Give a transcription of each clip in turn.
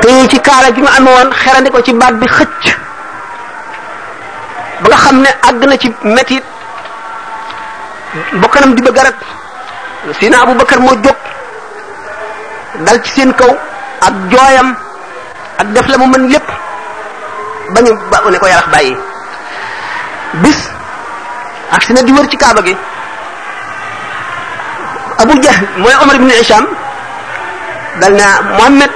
téye ci kaala gi ma amee woon xerandi ko ci baat bi xëcc ba nga xam ne àgg na ci metit bokkanam di ba garat sina Abu Bakar moo jóg dal ci seen kaw ak jooyam ak def la mu mën lépp bañu ba ne ko yarax bàyyi bis ak si na di wër ci kaaba gi Abu Jahl mooy Omar ibn Hisham dal na Muhammad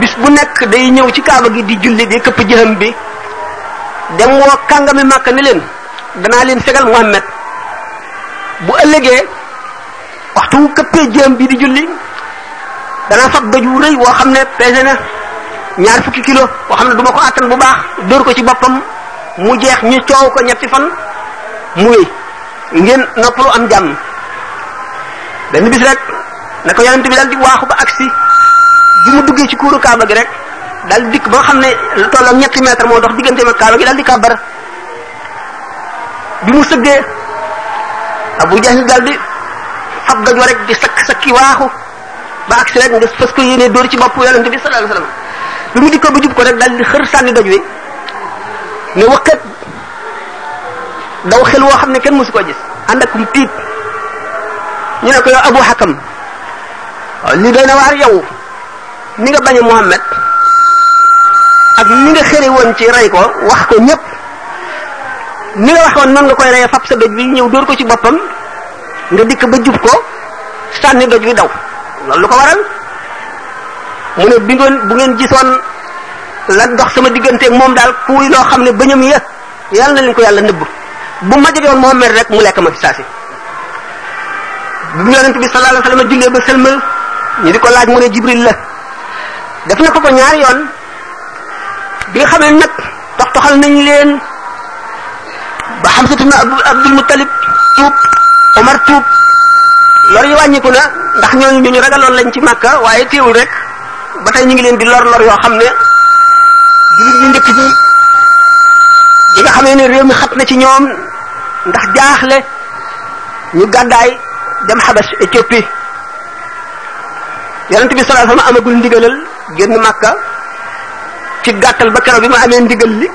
bis bu nekk day ñëw ci kaaba gi di julli di këpp jëxam bi dem woo kàngami màkk ni leen danaa leen fegal Muhammad bu ëllëgee waxtu wu këppee jéem bi di julli dana fab doj wu rëy woo xam ne pesé na ñaar fukki kilo boo xam ne duma ko attan bu baax dóor ko ci boppam mu jeex ñu coow ko ñetti fan mu wéy ngeen noppalu am jàmm benn bis rek na ko yonent bi daal di waaxu ba agsi bi mu duggee ci kuuru kaaba gi rek daal di dikk ba nga xam ne lu toll ak ñetti mètre moo dox digganteem ak kaaba gi daal di kàbbar bi mu sëggee Abu Jahl daal di fab gaj wa rek di sakk sakki waaxu ba agsi rek nga fas ko yéenee dóor ci bopp yonente bi sallallahu alayhi wasallam bi mu dikkoo ba jub ko rek daal di xër sànni doj wi ne waqat daw xel woo xam ne kenn mësu koo gis ànd ak mu tiit ñu ne ko yow Abu Hakam waaw li doy na waar yow ni nga bañe Muhammad ak ni nga xëre woon ci rey ko wax ko ñëpp ni nga waxoon noonu nga koy reyee fab sa doj bi ñëw dóor ko ci boppam nga dikk ba jub ko sànni doj bi daw loolu lu ko waral mu ne bi ngeen bu ngeen gisoon la dox sama digganteeg moom daal kuuy loo xam ne bëñam ya yàlla na leen ko yàlla nëbb bu ma jege woon Muhammad rek mu lekk ma fi saasi bu yonent bi sallallahu alayhi wa sallam jullee ba sëlmal ñu di ko laaj mu ne Jibril la def na ko ko ñaari yoon bi nga xamee nag tox toxal nañ leen ba Hamza ibn Abdul Muttalib tuub Omar tuub lor yi wàññiku na ndax ñooñu ñu ñu ragaloon lañ ci Makka waaye teewul rek ba tey ñu ngi leen di lor lor yoo xam ne jullit ñu njëkk ñi di nga xamee ne réew mi xat na ci ñoom ndax jaaxle ñu gàddaay dem xabas Éthiopie yonent bi sallallahu alayhi wasallam amagul ndigalal génn Makka ci gàttal ba keroog bi ma amee ndigal li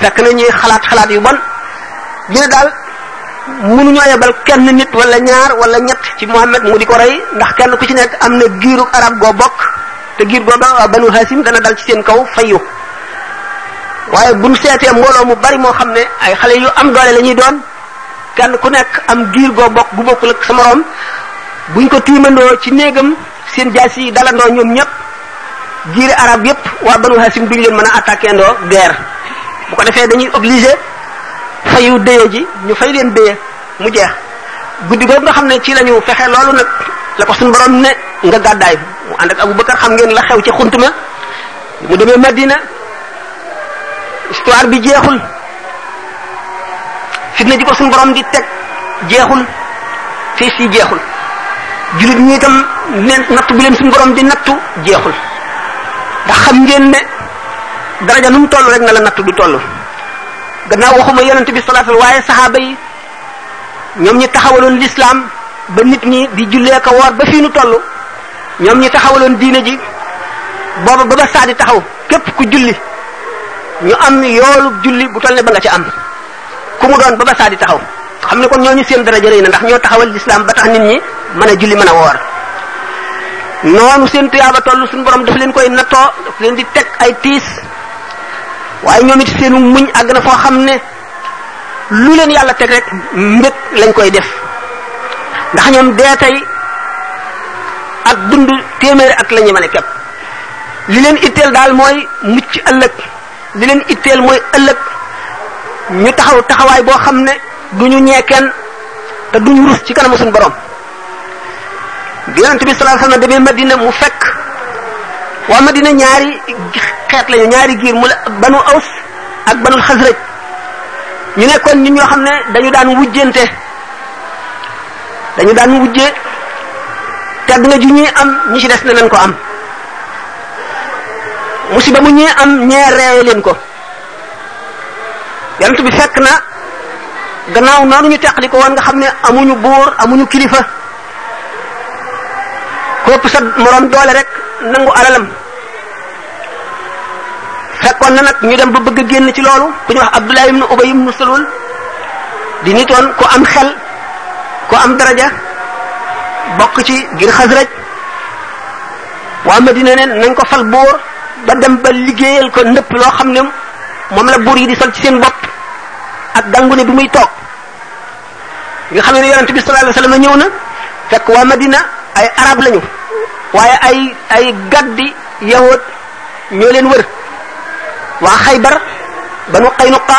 fekk na ñuy xalaat xalaat yu bon ñu ne daal mënuñoo yebal kenn nit wala ñaar wala ñett ci Muhammad mu di ko rey ndax kenn ku ci nekk am na giiru arab goo bokk te giir googa waa banu Hasim dana dal ci seen kaw fayu waaye buñ seetee mbooloo mu bari moo xam ne ay xale yu am doole la ñuy doon kenn ku nekk am giir goo bokk gu bokkul ak sa moroom buñ ko tiimandoo ci néegam seen jaas yi dalandoo ñoom ñëpp giiri arab yëpp waa banu hasim duñu leen mën a attaqué ndoo guerre bu ko defee dañuy obligé fayu déye ji ñu fay leen déye mu jeex guddi googu nga xam ne ci la ñu fexe loolu nag la ko suñu borom ne nga gàddaay mu ànd ak Abubakar xam ngeen la xew ci xuntuma mu demee Madina histoire bi jeexul fitna ji ko suñu borom di teg jeexul fees yi jeexul jullit ñi itam ne nattu bi leen suñu borom di nattu jeexul ndax xam ngeen ne daraja nu mu toll rek na la nattu du toll gannaaw waxuma yonent bi salaatal waaye saxaaba yi ñoom ñi taxawaloon lislaam ba nit ñi di jullee ko woor ba fii nu toll ñoom ñi taxawaloon diine ji booba ba ba saa di taxaw képp ku julli ñu am yoolub julli bu toll ne ba nga ci am ku mu doon ba ba saa di taxaw xam ne kon ñooñu seen daraja rëy na ndax ñoo taxawal lislaam ba tax nit ñi mën a julli mën a woor noonu seen tuyaaba toll suñu borom daf leen koy nattoo daf leen di teg ay tiis waaye ñoom it seenu muñ àgg na foo xam ne lu leen yàlla teg rek mbëg lañ koy def ndax ñoom dee tey ak dund téeméer ak la ñu mën a képp li leen itteel daal mooy mucc ëllëg li leen itteel mooy ëllëg ñu taxaw taxawaay boo xam ne du ñu ñee kenn te duñu rus ci kanamu suñu borom bi yonent bi sallallahu alayhi wasallam demee Madina mu fekk waa Madina ñaari xeet lañu ñaari giir mu la banu Aws ak banul Xasraj ñu nekkoon nit ñoo xam ne dañu daan wujjante dañu daan wujje tedd nga ju ñuy am ñi ci des ne nañ ko am musiba mu ñuy am ñee reewe leen ko yonent bi fekk na gannaaw noonu ñu teqali ko woon nga xam ne amuñu buur amuñu kilifa kopp sa moroom doole rek nangu alalam fekkoon na nag ñu dem ba bëgg a génn ci loolu ku ñu wax Abdullah ibn Ubay ibn Salul di nitoon ku am xel ku am daraja bokk ci ngir Xasraj waa Madina ne nañ ko fal buur ba dem ba liggéeyal ko ndëpp loo xam ne moom la buur yi di sol ci seen bopp ak dangu ne bi muy toog nga xam ne yonent bi sallallahu alayhi wasallam ñëw na fekk waa Madina ay arab lañu waaye ay ay gaddi yahud ñoo leen wër waa Xaybar banu Qaynuqa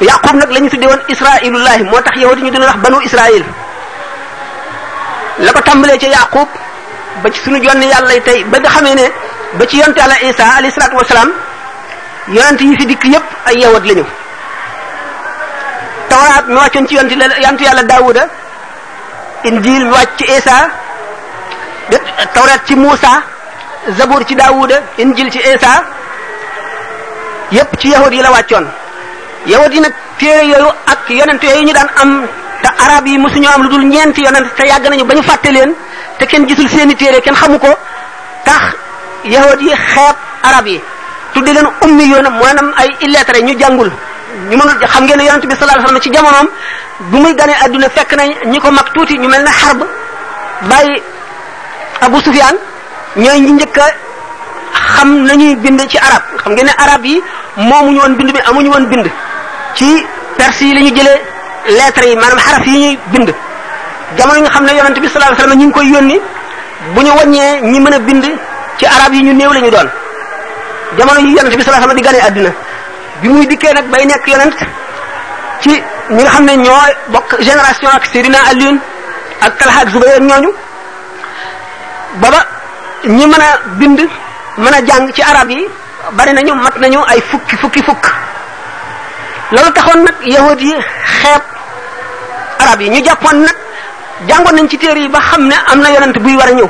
yaqub nag la ñu tuddee woon israilullahi moo tax yahudi ñu doon wax banu israil la ko tàmbalee ca yaqub ba ci suñu jonn yàlla tey ba nga xamee ne ba ci yonte yàlla isa alayhi salaatu wasalaam yonent yi fi dikk yépp ay yawut lañu tawraat mi wàccoon ci yonent yonent yàlla daawuda injil bi wàcc ci Isa tawrat ci Muusa zabur ci Daawuda injil ci Isa yépp ci yahud yi la wàccoon yahud yi nag téere yooyu ak yonent yooyu ñu daan am te arab yi mosuñu am lu dul ñeenti yonent te yàgg nañu ba ñu fàtte leen te kenn gisul seeni téere kenn xamu ko tax yahud yi xeeb arab yi tudde leen ummi yoona maanaam ay illettré ñu jàngul ñu mënul xam ngeen ne yonent bi sallallahu alayhi wasallam ci jamonoom bu muy ganee adduna fekk na ñi ko mag tuuti ñu mel ne xarb bàyyi Abu Sufyaan ñooy ñi njëkk a xam nañuy bind ci arab xam ngeen ne arab yi moomuñu woon bind bi amuñu woon bind ci perse yi la ñu jëlee lettres yi maanaam xaraf yi ñuy bind jamono yi nga xam ne yonent bi sallallahu alayhi wasallam ñu ngi koy yónni bu ñu wàññee ñi mën a bind ci arab yi ñu néew la ñu doon jamono yi yonent bi sallallahu alayhi wasallam di ganee àddina bi muy dikkee nag bay nekk yonent ci ñi nga xam ne ñoo bokk génération ak Seydina Alioune ak Talha ak Zubayr ñooñu booba ñi mën a bind mën a jàng ci arab yi bari nañu mat nañu ay fukki fukki fukk loolu taxoon nag yahud yi xeeb arab yi ñu jàppoon nag jàngoon nañ ci téere yi ba xam ne am na yonent buy war a ñëw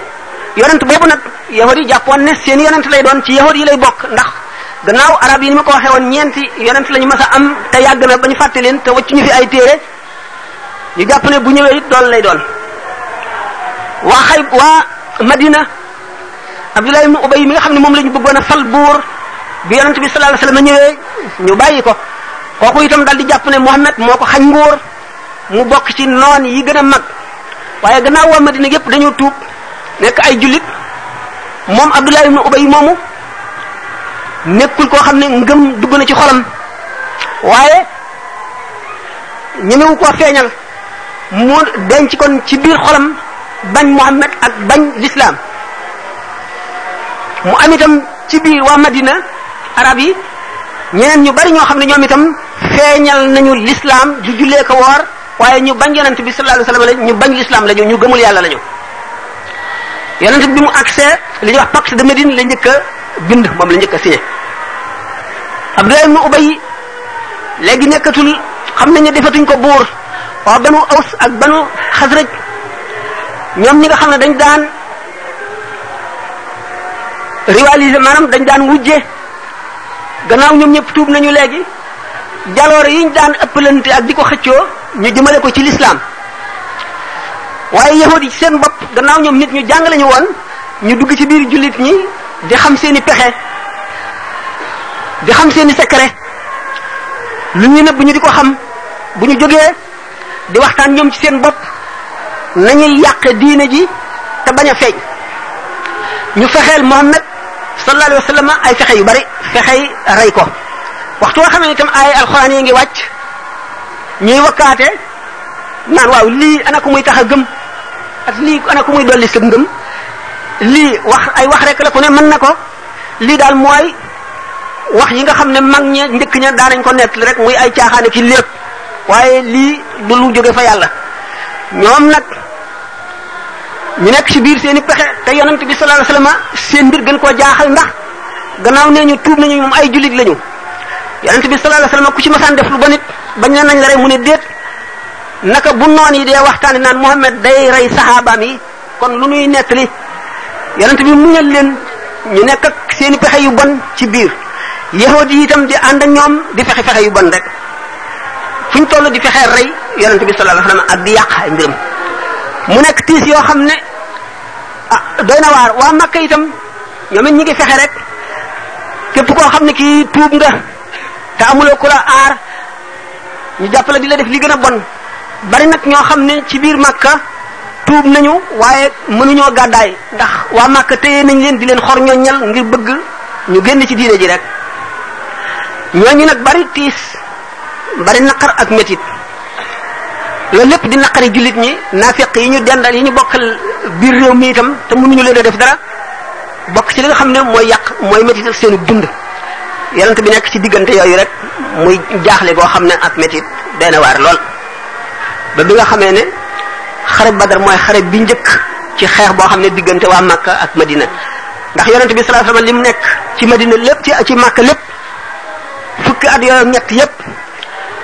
yonent boobu nag yahud yi jàppoon ne seen yonent lay doon ci yahud yi lay bokk ndax gannaaw arab yi ni ma ko waxee woon ñeenti yonent lañu mas a am te yàgg na ba ñu fàtte leen te wacc ñu fi ay téere ñu jàpp ne bu ñëwee it doon lay doon waa xay waa madina abdullah ibn ubay mi nga xam ne moom la ñu bëggoon a fal buur bi yonent bi sallallahu alayhi wasallam ñëwee ñu bàyyi ko kooku itam daal di jàpp ne Muhammad moo ko xañ nguur mu bokk ci noon yi gën a mag waaye gannaaw waa Madina yépp dañoo tuub nekk ay jullit moom Abdullah ibn Ubay moomu nekkul koo xam ne ngëm dugg na ci xolam waaye ñemewu koo feeñal mu denc kon ci biir xolam bañ Muhammad ak bañ lislaam mu am itam ci biir waa Madina arab yi ñeneen ñu bari ñoo xam ne ñoom itam feeñal nañu lislaam ju jullee ko woor waaye ñu bañ yonent bi sallallahu alayhi wasallam lañu ñu bañ lislaam lañu ñu gëmul yàlla lañu yonent bi mu accès li ñuy wax pacte de Médine la njëkk a bind moom la njëkk a signé Abdullah ibn Ubay léegi nekkatul xam nañ ne defatuñ ko buur waaw banu Aws ak banu Xasraj ñoom ñi nga xam ne dañ daan rivaliser maanaam dañ daan wujje gannaaw ñoom ñëpp tuub nañu léegi jaloore yiñ daan ëppalante ak di ko xëccoo ñu jëmale ko ci lislaam waaye yahud yi ci seen bopp gannaaw ñoom nit ñu jàng lañu woon ñu dugg ci biir jullit ñi di xam seeni pexe di xam seeni secret lu ñuy nëbb ñu di ko xam bu ñu jógee di waxtaan ñoom ci seen bopp nañuy yàqe diine ji te bañ a feeñ ñu fexeel Muhammad sallallahu alayhi wa sallam ay fexe yu bari fexey rey ko waxtu woo xam ne itam ay alxuraan yi ngi wàcc ñuy wakkaate naan waaw lii ana ko muy tax a gëm ak lii ana ko muy dolli sa ngëm lii wax ay wax rek la ku ne mën na ko lii daal mooy wax yi nga xam ne mag ña njëkk ña daanañ ko nettali rek muy ay caaxaane ki lépp waaye lii du lu jóge fa yàlla ñoom nag ñu nekk ci biir seen i pexe te yonent bi sallallahu alayhi wasallam seen mbir gën koo jaaxal ndax gannaaw nee ñu tuub nañu moom ay jullit lañu yonent bi sallallahu alayhi wasallam ku ci masaan def lu ba nit bañ ne nañ la rey mu ne déet naka bu noon yi dee waxtaani naan Muhammad day rey saxaabaam yi kon lu nuy nettali yonent bi muñal leen ñu nekk ak seeni pexe yu bon ci biir yahud yi itam di ànd ak ñoom di fexe fexe yu bon rek fu ñu toll di fexee rey yonent bi sallallahu alayhi wasallam ak di yàq ay mbiram mu nekk tiis yoo xam ne ah doy na waar waa Makka itam ñoom it ñi ngi fexe rek képp koo xam ne kii tuub nga te amuloo ku la aar ñu jàpp la di la def li gën a bon bari nag ñoo xam ne ci biir màkka tuub nañu waaye mënuñoo gàddaay ndax waa màkka téye nañ leen di leen xor ñoññal ngir bëgg ñu génn ci diine ji rek ñooñu nag bari tiis bari naqar ak métit loolu lépp di naqari jullit ñi naafeq yi ñu dendal yi ñu bokkal biir réew mi itam te mënuñu leen a def dara bokk ci li nga xam ne mooy yàq mooy métital seenu dund yonent bi nekk ci diggante yooyu rek muy jaaxle goo xam ne ak métit day na waar lool ba bi nga xamee ne xare Badar mooy xare bi njëkk ci xeex boo xam ne diggante waa Makka ak Madina ndax yonent bi sallallahu alayhi wasallam li mu nekk ci Madina lépp ci ci Makka lépp fukki at yooyu ñett yépp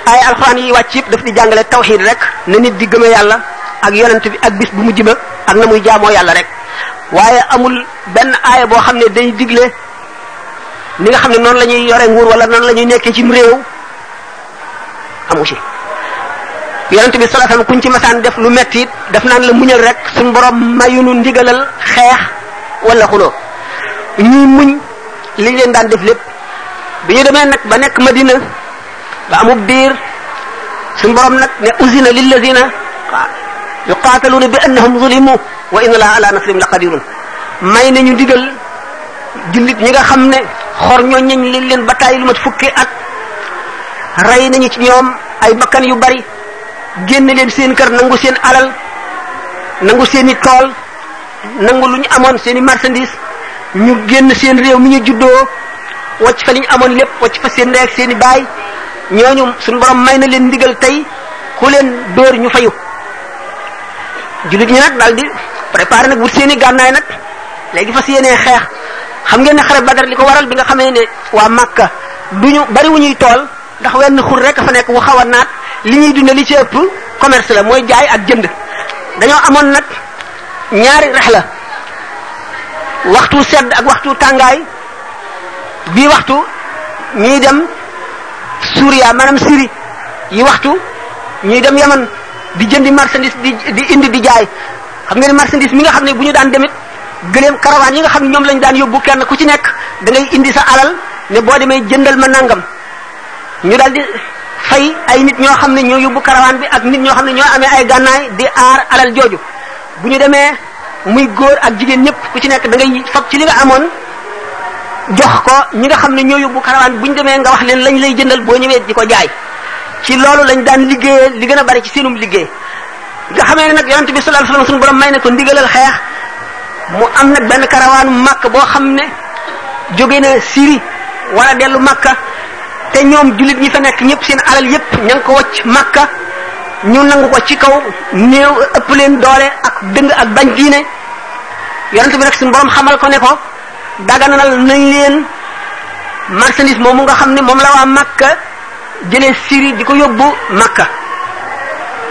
ay alxuraan yi wàcc yëpp daf di jàngale tawxiid rek na nit di gëmee yàlla ak yonent bi ak bis bu mujj ba ak na muy jaamoo yàlla rek waaye amul benn aaya boo xam ne day digle ni nga xam ne noonu la ñuy yore nguur wala noonu la ñuy nekkee ci réew amu ci yonent bi sallallahu alayhi kuñ ci masaan def lu metti it daf naan la muñal rek suñ borom mayunu ndigalal xeex wala xuloo ñuy muñ liñ leen daan def lépp bi ñu demee nag ba nekk Madina ba amub diir suñ borom nag ne usina lillazina yuqaataluuna bi annahum zulimu wa inna allaha ala nasrihim la qadirun may nañu digal jullit ñi nga xam ne xor ñoo ñañ leen leen ba tàyyi lu mat fukki at rey nañu ci ñoom ay bakkan yu bari génn leen seen kër nangu seen alal nangu seen i tool nangu lu ñu amoon seen i marchandise ñu génn seen réew mi ñu juddoo wacc fa li ñu amoon lépp wacc fa seen ndey ak seen i baay ñooñu suñu borom may na leen ndigal tey ku leen dóor ñu fayu jullit ñi nag daal di préparé nag wut seen i gànnaay nag léegi fas yéenee xeex xam ngeen ne xare Badar li ko waral bi nga xamee ne waa Makka duñu bari wu ñuy tool ndax wenn xur rek fa nekk wu xaw a naat li ñuy dunde li ci ëpp commerce la mooy jaay ak jënd dañoo amoon nag ñaari rex la waxtu sedd ak waxtu tàngaay bii waxtu ñuy dem Suuriya maanaam Syrie yi waxtu ñuy dem Yaman di jëndi marchandise di di indi di jaay xam nga ne marchandise mi nga xam ne bu ñu daan demit gëléem karawaan yi nga xam ne ñoom lañu daan yóbbu kenn ku ci nekk da ngay indi sa alal ne boo demee jëndal ma nangam ñu daal di fay ay nit ñoo xam ne ñoo yóbbu karawaan bi ak nit ñoo xam ne ñoo amee ay gànnaay di aar alal jooju bu ñu demee muy góor ak jigéen ñëpp ku ci nekk da ngay fab ci li nga amoon jox ko ñi nga xam ne ñoo yóbbu karawaan bu ñu demee nga wax leen lañ lay jëndal boo ñëwee di ko jaay ci loolu lañ daan liggéeyee li gën a bari ci seenum liggéey nga xamee ne nag yonent bi sallallahu alayhi wasallam suñu borom may na ko ndigalal xeex mu am nag benn karawaanu màkk boo xam ne jóge na Syrie war a dellu màkka te ñoom jullit ñi fa nekk ñëpp seen alal yëpp ña ngi ko wacc màkka ñu nangu ko ci kaw néew ëpp leen doole ak dëng ak bañ diine yonent bi nag suñu borom xamal ko ne ko daganal nañ leen marchandise moomu nga xam ne moom la waa màkka jëlee Syrie di ko yóbbu Makka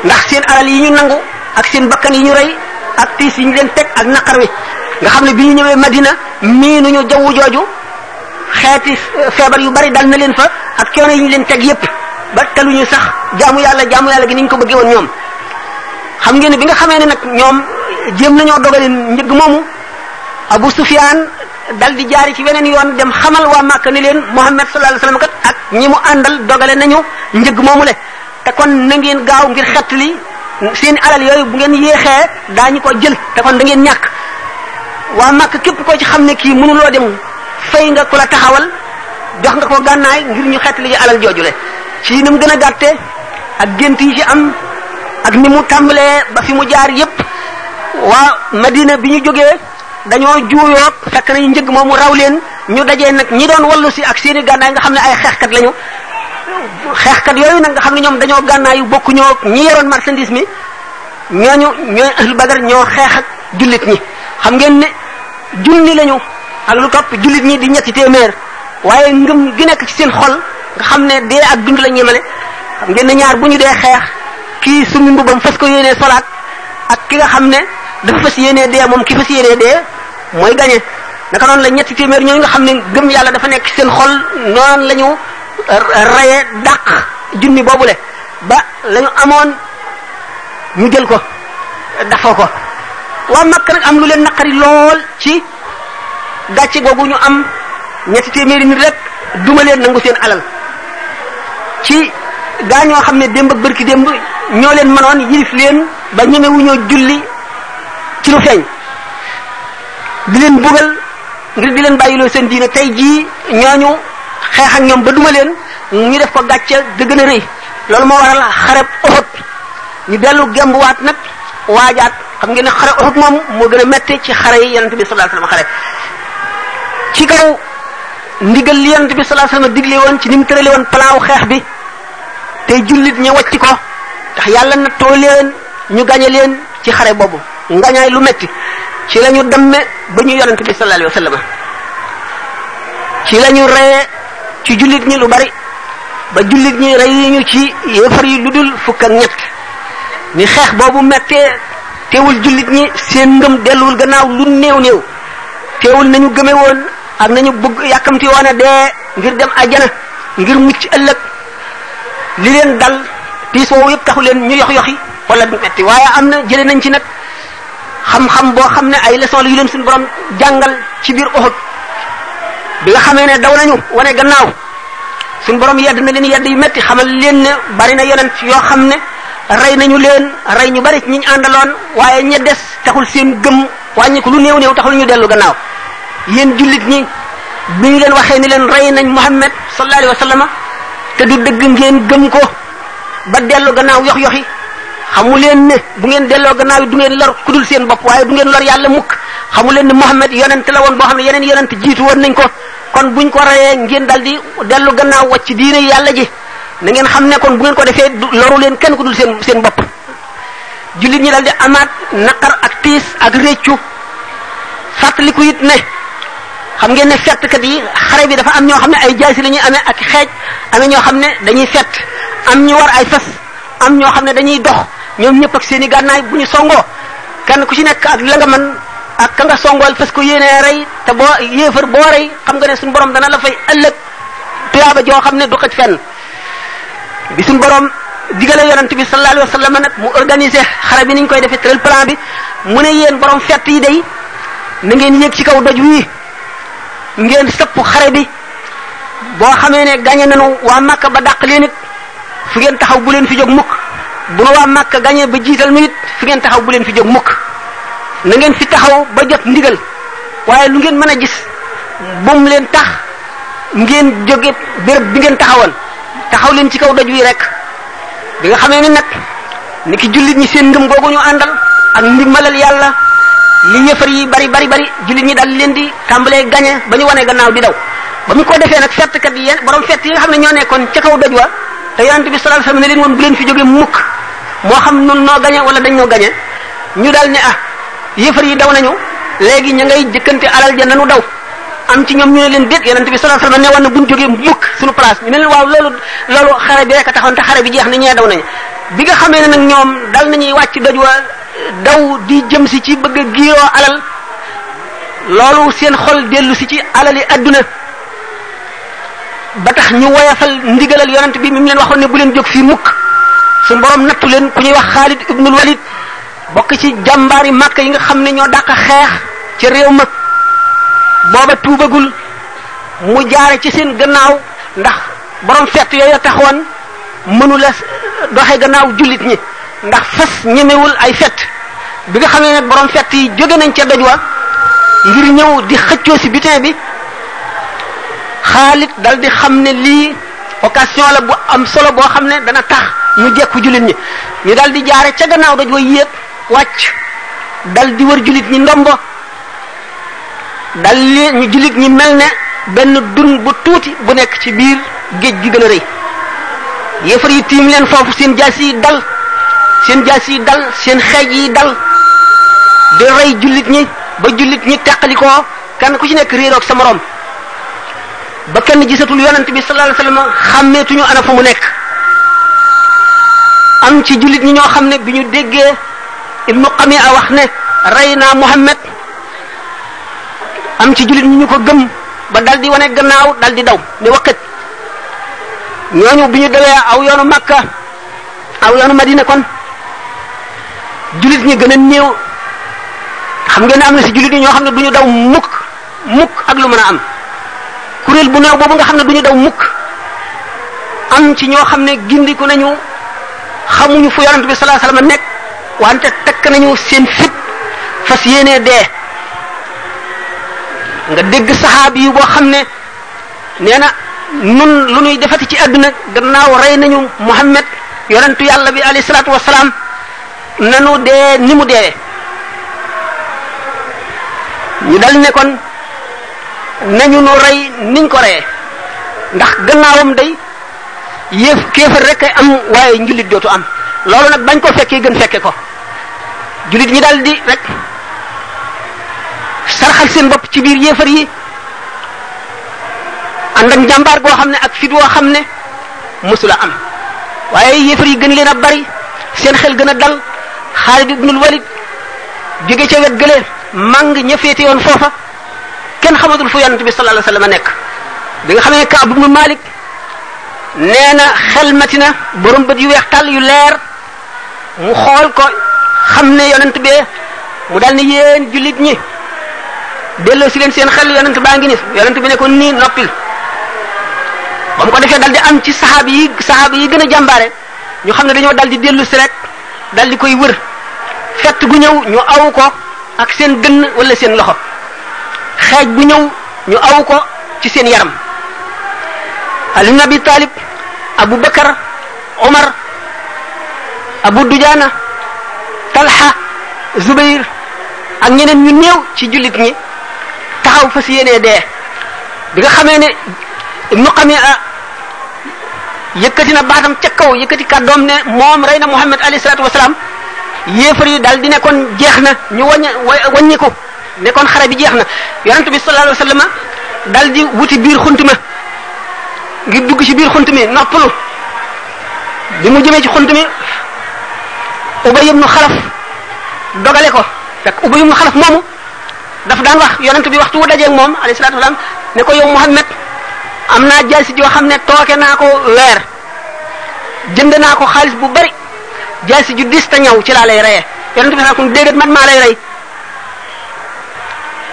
ndax seen alal yi ñu nangu ak seen bakkan yi ñu rey ak tiis yi ñu leen teg ak naqar wi nga xam ne bi ñu ñëwee Madina miinuñu jaww jooju xeeti euh, feebar yu bari dal na leen fa ak coono yi ñu leen teg yépp ba taluñu sax jaamu yàlla jaamu yàlla gi ni ñu ko bëggee woon ñoom xam ngeen ne bi nga xamee ne nag ñoom jéem nañoo dogale njëg moomu Abu Sufyaan dal di jaari ci weneen yoon dem xamal waa Màkka ni leen Muhammad sallallahu alayhi wasallam kat ak ñi mu àndal dogale nañu njëg moomu le te kon na ngeen gaaw ngir xett li seen alal yooyu bu ngeen yéexee daañu ko jël te kon da ngeen ñàkk waa Màkka képp koo ci xam ne kii mënuloo dem fay nga ku la taxawal jox nga ko gànnaay ngir ñu xett li alal jooju le ci ni mu gën a gàtte ak gént yi ci am ak ni mu tàmbalee ba fi mu jaar yépp waa Madina bi ñu jógee dañoo juuyoog fekk nañu njëg moomu raw leen ñu dajee nag ñi doon wallu si ak seeni gànnaay nga xam ne ay xeexkat lañu xeexkat yooyu nag nga xam ne ñoom dañoo gànnaayu bokkuñoo ñi yoroon marchandise mi ñooñu ñooy ahlu badar ñoo xeex ak jullit ñi xam ngeen ne junni lañu ak lu topp jullit ñi di ñetti téeméer waaye ngëm gi nekk ci seen xol nga xam ne dee ak dund la ñemale xam ngeen ne ñaar bu ñu dee xeex kii summi mbubam fas ko yéenee solaat ak ki nga xam ne dafa fas yéenee dee moom ki fas yéenee dee mooy gañe naka noonu la ñetti téeméer ñooñu nga xam ne gëm yàlla dafa nekk seen xol noonu la ñu reye dàq junni boobule ba la ñu amoon ñu jël ko dafa ko waa Makka nag am lu leen naqari lool ci gàcce googu ñu am ñetti téeméeri nit rek duma leen nangu seen alal ci gaa ñoo xam ne démb ak bërki démb ñoo leen mënoon yilif leen ba ñemewuñoo julli ci lu feeñ di leen bugal ngir di leen bàyyiloo seen diine tey jii ñooñu xeex ak ñoom ba duma leen ñu def ko gàcce ga gën a rëy loolu moo waral xareb Uhud ñu dellu gembuwaat nag waajaat xam ngeen ne xare Uhud moom moo gën a métti ci xare yi yonent bi sallallahu alayhi wasallam xare ci kaw ndigal li yonent bi sallallahu alayhi wasallam digle woon ci ni mu tërale woon palaaw xeex bi te jullit ñi wàcc ko ndax yàlla na too leen ñu gañe leen ci xare boobu ngañaay lu metti ci la ñu demme ba ñu yonent bi sallallahu alayhi wasallam ci la ñu reye ci jullit ñi lu bari ba jullit ñi rey ñu ci yéefar yi lu dul fukk ak ñett ni xeex boobu mettee teewul jullit ñi seen ngëm delluwul gannaaw lu néew néew teewul nañu gëme woon ak nañu bëgg yàkkamti woon a dee ngir dem ajjana ngir mucc ëllëg li leen dal tiis woowu yëpp taxu leen ñu yox yoxi wala du metti waaye am na jële nañ ci nag xam-xam boo xam ne ay leçon la yu leen suñu borom jàngal ci biir Uhud bi nga xamee ne daw nañu wane gannaaw suñu borom yedd na leen yedd yu metti xamal leen ne bari na yonent yoo xam ne rey nañu leen rey ñu bari ñi ñu àndaloon waaye ña des taxul seen gëm wàññi ko lu néew néew taxul ñu dellu gannaaw yéen jullit ñi bi ñu leen waxee ni leen rey nañ Muhammad sallallahu alayhi wa sallam te du dëgg ngeen gëm ko ba dellu gannaaw yox yoxi xamu leen ne bu ngeen delloo gannaaw yi du ngeen lor ku dul seen bopp waaye du ngeen lor yàlla mukk xamu leen ne Muhammad yonent la woon boo xam ne yeneen yonent jiitu woon nañ ko kon buñ ko reyee ngeen dal di dellu gannaaw wacc diine yàlla ji na ngeen xam ne kon bu ngeen ko defee loru leen kenn ku dul seen seen bopp jullit ñi dal di amaat naqar ak tiis ak réccu fàttaliku it ne xam ngeen ne fettkat yi xare bi dafa am ñoo xam ne ay jaasi la ñuy amee ak xeej amee ñoo xam ne dañuy fett am ñu war ay fas am ñoo xam ne dañuy dox ñoom ñëpp ak seen i gànnaay bu ñu songoo kenn ku ci nekk ak la nga mën ak ka nga songool parce que yéenee rey te boo yéefar boo rey xam nga ne suñu borom dana la fay ëllëg tuyaaba joo xam ne du xëj fenn bi suñ borom digale yonent bi sallallahu alayhi wa sallam nag mu organiser xare bi niñ koy defee tëral plan bi mu ne yéen borom fett yi day na ngeen yéeg ci kaw doj wii ngeen sëpp xare bi boo xamee ne gañe nanu waa Makka ba dàq leen it fu ngeen taxaw bu leen fi jóg mukk bu nu waa Makka gañee ba jiital nu it fu ngeen taxaw bu leen fi jóg mukk na ngeen fi taxaw ba jot ndigal waaye lu ngeen mën a gis bum leen tax ngeen jóge béréb bi ngeen taxawoon taxaw leen ci kaw doj wi rek bi nga xamee ni nag ni ki jullit ñi seen ngëm googu ñu àndal ak ndimbalal yàlla li yëfar yi bari bari bari jullit ñi daal leen di tàmbalee gañe ba ñu wanee gannaaw di daw ba mu ko defee nag fettkat yi yéen borom fett yi nga xam ne ñoo nekkoon ca kaw doj wa te yonent bi sallallahu alayhi wasallam ne leen woon bu leen fi jóge mukk moo xam nun noo gañe wala dañ noo gañe ñu daal ne ah yëfar yi daw nañu léegi ña ngay jëkkante alal ja nanu daw am ci ñoom ñu ne leen déet yonent bi sallallahu alayhi wasallam ne woon na buñ jógee mukk suñu place ñu ne leen waaw loolu loolu xare bi rek a taxoon te xare bi jeex na ñee daw nañu bi nga xamee ne nag ñoom dal nañuy wàcc doj wa daw di jëm si ci bëgg a giiroo alal loolu seen xol dellu si ci alali adduna ba tax ñu woyafal ndigalal yonent bi mi mu leen waxoon ne bu leen jóg fii mukk su borom nattu leen ku ñuy wax Xaalid ibnul Walid bokk ci jàmbaari màkk yi nga xam ne ñoo dàq xeex ci réew ma booba tuubagul mu jaare ci seen gannaaw ndax borom fett yooyu taxoon mënula doxe gannaaw jullit ñi ndax fas ñemewul ay fett bi nga xam ne nag borom fett yi jóge nañ ca doj wa ngir ñëw di xëccoo si butin bi Xaalid dal di xam ne lii occasion la bu am solo boo xam ne dana tax ñu jekku jullit ñi ñu dal di jaare ca gannaaw doj wa yéeg wàcc dal di wër jullit ñi ndombo dal li ñu jullit ñi mel ne benn dun bu tuuti bu nekk ci biir géej gi gën a rëy yéefar yi tiim leen foofu seen jaas yi dal seen jaas yi dal seen xeej yi dal di rey jullit ñi ba jullit ñi teqalikoo kenn ku ci nekk réeroog sa morom ba kenn gisatul yonent bi sallallahu alayhi wasallam xàmmeetuñu ana fu mu nekk am ci jullit ñi ñoo xam ne bi ñu déggee ibnu Qami'a wax ne rey naa Muhammad am ci jullit ñi ñu ko gëm ba dal di wane gannaaw dal di daw ne waqit ñooñu bi ñu dawee aw yoonu Makka aw yoonu Madina kon jullit ñi gën a néew xam ngeen ne am na si jullit ñi ñoo xam ne du ñu daw mukk mukk ak lu mën a am kuréel bu néew boobu nga xam ne du ñu daw mukk am ci ñoo xam ne gindiku nañu xamuñu fu yonent bi sallallahu alayhi wasallam nekk wante takk nañu seen fit fas yéenee dee nga dégg saxaabi yu boo xam ne nee na nun lu nuy defati ci àdduna gannaaw rey nañu Muhammad yonentu yàlla bi alayhi salaatu wasalaam nanu dee ni mu deewe ñu dal ne kon nañu nu rey niñ ko reyee ndax gannaawam day yéef kéefar rek ay am waaye njullit dootu am loolu nag bañ ko fekkee gën fekke ko jullit ñi daal di rek sarxal seen bopp ci biir yéefar yi ànd ak njàmbaar goo xam ne ak fit woo xam ne mosula am waaye yéefar yi gën leen a bari seen xel gën a dal Xaalid ibnul Walid jóge ca wet gële màng ña féete yoon foofa kenn xamatul fu yonent bi sallallahu alayhi wasallam nekk bi nga xam ne Kaab ibnu Malik nee na xel mati na borom bët yu weex tàll yu leer mu xool ko xam ne yonent bee mu dal ne yéen jullit ñi delloo si leen seen xel yonent baa ngi ni yonent bi ne ko nii noppil ba mu ko defee dal di am ci saxaab yi saxaab yi gën a jàmbaare ñu xam ne dañoo dal di dellu si rek dal di koy wër fett gu ñëw ñu aw ko ak seen gënn wala seen loxo xeej bu ñëw ñu aw ko ci seen yaram Ali ibn Abi Talib Abu Bakar Omar Abu Dujaana Talha Zubayr ak ñeneen ñu néew ci jullit ñi taxaw fas yéenee dee bi nga xamee ne ibnu Qami'a ah, yëkkati na baatam ca kaw yëkkati kàddoom ne moom rey na Muhammad alayhi salaatu wasalaam yéefar yi daal di nekkoon jeex na ñu wàññi wàññi ko ne kon xare bi jeex na yonent bi sallallahu alayhi wasallam dal di wuti biir xunt ma ngir dugg ci biir xunt mi noppalu bi mu jëmee ci xunt mi Ubay ibn Xalaf dogale ko fekk Ubay ibn Xalaf moomu daf daan wax yonent bi waxtu wu dajeeg moom alayhi salaatu wasalaam ne ko yow Muhammad am naa jaasi joo xam ne tooke naa ko weer jënd naa ko xaalis bu bari jaasi ju dis ta ñaw ci laa lay reyee yonent bi sallallahu alayhi wasallam déedéet man maa lay rey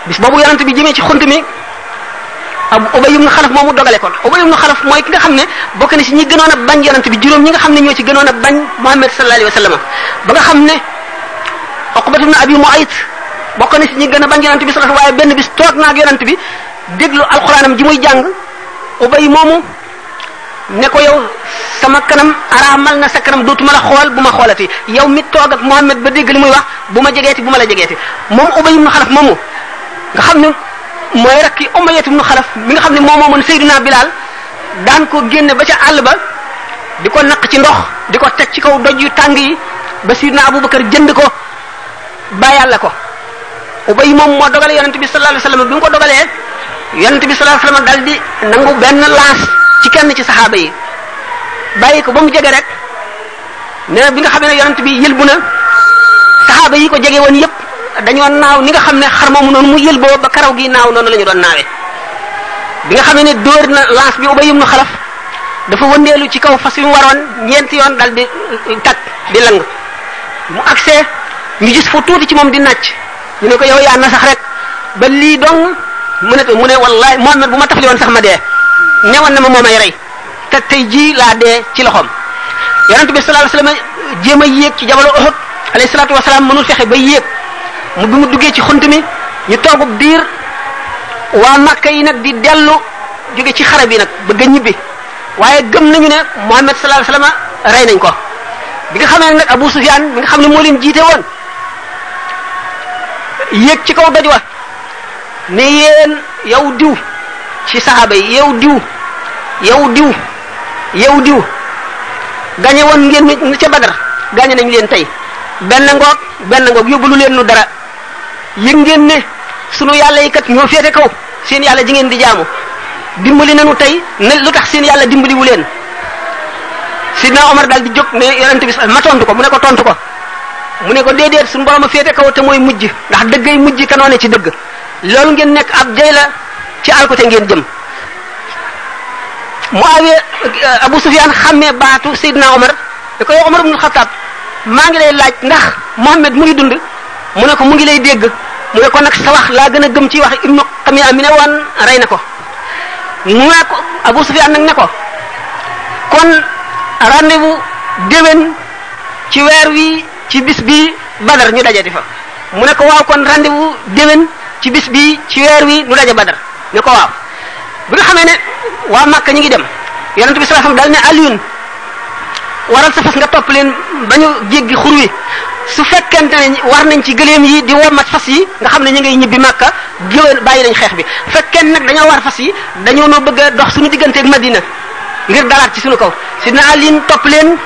bis boobu yonent bi jëmee ci xunt mi ab Ubay ibn Xalaf moomu dogale kon Ubay ibn Xalaf mooy ki nga xam ne bokk na si ñi gënoon a bañ yonent bi juróom ñi nga xam ne ñoo ci gënoon a bañ Muhammad sallallahu alayhi wa sallam ba nga xam ne Uqbat ibn Abi Mu'ayt bokk na si ñi gën a bañ yonent bi sallallahu waaye benn bis toog na ak yonent bi déglu alxuraanam ji muy jàng Ubay moomu ne ko yow sama kanam araamal na sa kanam dootuma la xool bu ma xoolati yow mi toog ak Muhammad ba dégg li muy wax bu ma jegeeti bu ma la jegeeti moom Ubay ibn Xalaf moomu nga xam ne mooy rakki Umayya ibn Xalaf mi nga xam ne moom moomoon Seydina Bilal daan ko génne ba ca àll ba di ko naq ci ndox di ko teg ci kaw doj yu tàng yi ba Seydina Abubakar jënd ko bàyyal la ko ubay moom moo dogale yonent bi sallallahu alayhi wasallam bi mu ko dogalee yonent bi sallallahu alayhi wasallam dal di nangu benn laas ci kenn ci saxaaba yi bàyyi ko ba mu jege rek ne bi nga xamee ne yonent bi yëlbu na saxaaba yi ko jege woon yépp dañoo naaw ni nga xam ne xar moomu noonu mu yëlboo ba karaw gi naaw noonu la ñu doon naawee bi nga xamee ne dóor na lance bi Ubay ibn Xalaf dafa wëndeelu ci kaw fas yu mu waroon ñeenti yoon dal di tag di lang mu agsee ñu gis fu tuuti ci moom di nàcc ñu ne ko yow yaa na sax rek ba lii dong mu ne mu ne wallaay Muhammad bu ma tafli woon sax ma dee newoon na ma moo may rey te tey jii laa dee ci loxoom yonent bi sallallahu alayhi wasallam jéem a yéeg ci jabalu Uhud alayhi salaatu wasalaam mënul fexe ba yéeg mu bi mu duggee ci xunt mi ñu toogub diir waa Makka yi nag di dellu jóge ci xare bi nag bëgg a ñibbi waaye gëm nañu ne Muhammad sallallahu alayhi wasallam rey nañ ko bi nga xamee nag Abu Sufyan bi nga xam ne moo leen jiite woon yéeg ci kaw doj wa ne yéen yow diw ci saxaaba yi yow diw yow diw yow diw gañe woon ngeen ca Badar gañe nañ leen tey benn ngoog benn ngoog yóbbu lu leen nu dara yëg ngeen ne sunu yàlla yi kat ñoo féete kaw seen yàlla ji ngeen di jaamu dimbali nañu tey ne lu tax seen yàlla dimbali wu leen sidna Omar daal di jóg ne yonent bi ma tontu ko mu ne ko tontu ko mu ne ko déedéet suñu borom a féete kaw te mooy mujj ndax dëggay mujj kanoo ne ci dëgg loolu ngeen nekk ab jay la ci alkute ngeen jëm Muawiya euh, Abu Sufyaan xàmmee baatu Seydina Omar da ko yow Omar ibnul Xattaab maa ngi lay laaj ndax Muhammad mu ngi dund mu ne ko mu ngi lay dégg mu ne ko nag sa wax laa gën a gëm ci wax ibnu xamiya mi ne woon rey na ko mu ne ko Abu Sufyaan nag ne ko kon rendez-vous déwén ci weer wi ci bis bi Badar ñu daje di fa mu ne ko waaw kon rendez-vous déwén ci bis bi ci weer wi nu daje Badar ne ko waaw bi nga xamee ne waa Màkka ñu ngi dem yonent bi sallallahu alayhi wasallam daal ne Alioune waral sa fas nga topp leen ba ñu jéggi xur wi su fekkente ne war nañ ci gëléem yi di womat fas yi nga xam ne ñu ngay ñibbi màkka géwél bàyyi nañ xeex bi fekkee nag dañoo war fas yi dañoo noo bëgg a dox suñu digganteeg Madina ngir dalaat ci suñu kaw si naa liin topp leen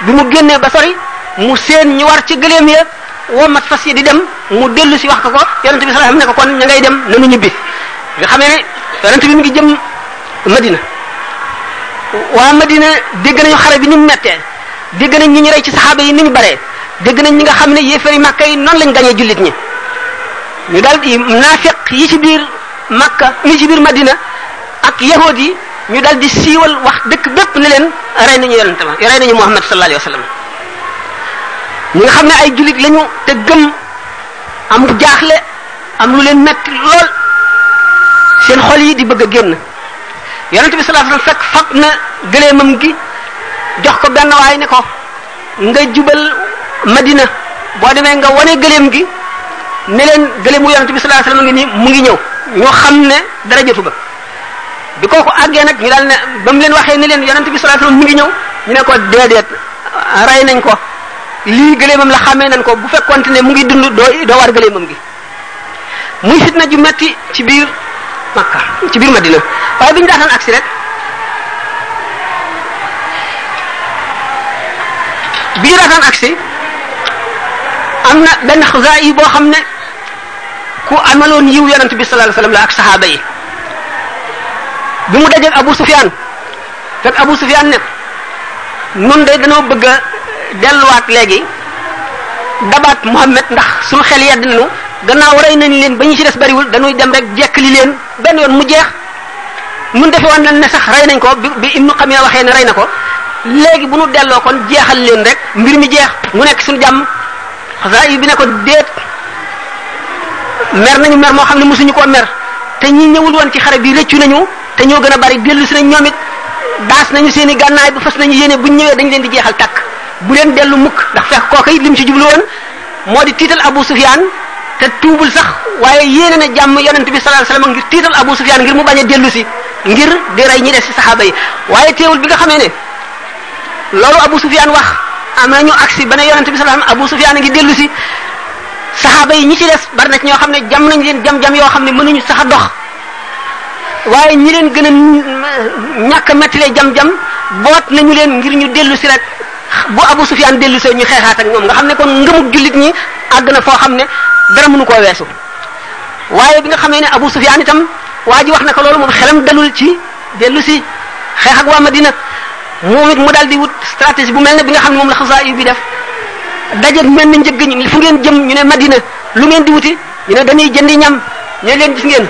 bi mu génnee ba sori mu seen ñu war ci gëléem ya womat fas yi di dem mu dellu si wax ko ko yonente bi sallallahu alayhi wasallam ne ko kon ña ngay dem nanu ñibbi nga xamee ne yonente bi mi ngi jëm Madina waa Madina dégg nañu xare bi ni mu mettee dégg nañ ñi ñu rey ci saxaaba yi ni ñu baree dégg nañ ñi nga xam ne yéefari Makka yi noonu lañ gañee jullit ñi ñu daal di naafiq yi ci biir Makka yi ci biir Madina ak yahood yi ñu daal di siiwal wax dëkk bépp ne leen rey nañu yonente ma rey nañu Muhammad sallallahu alayhi wasallam ñi nga xam ne ay jullit lañu te gëm am jaaxle am lu leen metti lool seen xol yi di bëgg a génn yonent bi sallallahu alayhi wasallam fekk fab na gëleemam gi jox ko benn waay ne ko nga jubal madina boo demee nga wane gëleem gi ne leen gëleemu yonent bi sallallahu alayhi wasallam ngi nii mu ngi ñëw ñoo xam ne dara jotu ba bi kooku àggee nag ñu daal ne ba mu leen waxee ne leen yonent bi sallallahu alayhi wasallam mi ngi ñëw ñu ne ko déedéet rey nañ ko lii gëléemam la xamee nañ ko bu fekkonte ne mu ngi dund doo doo war gëléemam gi muy fitna ju metti ci biir Makka ci biir Madina waaye bi ñu daataan agsi rek bi ñu daataan agsi am na benn xasaa yi boo xam ne ku amaloon yiw yonent bi sallallahu alayhi wasallam la ak saxaaba yi bi mu dajeeg Abu Sufyaan fekk Abu Sufyaan ne nun de dañoo bëgg a delluwaat léegi dabaat Muhammad ndax suñu xel yedd nañu gannaaw rey nañ leen ba ñu ci des bariwul dañuy dem rek jekkali leen benn yoon mu jeex nun defe woon nañ ne sax rey nañ ko bi bi Ibnu Xamiya waxee ne rey na ko léegi bu nu delloo kon jeexal leen rek mbir mi jeex mu nekk suñu jàmm xasaay bi ne ko déet mer nañu mer moo xam ne mosuñu koo mer te ñi ñëwul woon ci xare bi rëccu nañu te ñoo gën a bari dellu si nañ ñoom it daas nañu seen i gànnaay ba fas nañu yéene buñ ñëwee dañ leen di jeexal tàkk bu leen dellu mukk ndax fekk kooka it lim ci jublu woon moo di tiital Abu Sufyaan te tuubul sax waaye yéene na jàmm yonent bi sallallahu alayhi wasallam ngir tiital Abu Sufyaan ngir mu bañ a dellu si ngir di rey ñi des ci saxaaba yi waaye teewul bi nga xamee ne loolu Abu Sufyaan wax am na ñu agsi ba ne yonent bi sallallahu alayhi wasallam Abu Sufyaan a ngi dellu si saxaaba yi ñi ci des bari na ci ñoo xam ne jam nañ leen jam-jam yoo xam ne mënuñu sax a dox waaye ñi leen gën a ñàkk a métti jam-jam boot nañu leen ngir ñu dellu si rek bu Abu Sufyaan dellu see ñu xeexaat ak ñoom nga xam ne kon ngëmug jullit ñi àgg na foo xam ne dara mënu koo weesu waaye bi nga xamee ne Abu Sufyaan itam waa ji wax na ko loolu moom xelam dalul ci dellu si xeex ak waa Madina moom it mu daal di wut stratégie bu mel ne bi nga xam ne moom la xasaa yu bi def daje mel ni njëgg ñu fu ngeen jëm ñu ne Madina lu ngeen di wuti ñu ne dañuy jëndi ñam ñu ne leen gis ngeen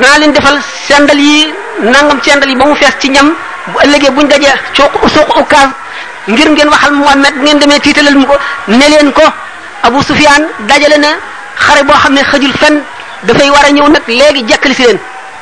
naa leen defal sendal yi nangam sendal yi ba mu fees ci ñam bu ëllëgee buñ dajee suuq suuq ukaas ngir ngeen waxal Muhammad ngeen demee tiitalal mu ko ne leen ko Abu Sufyaan dajale na xare boo xam ne xëjul fenn dafay war a ñëw nag léegi jekkali si leen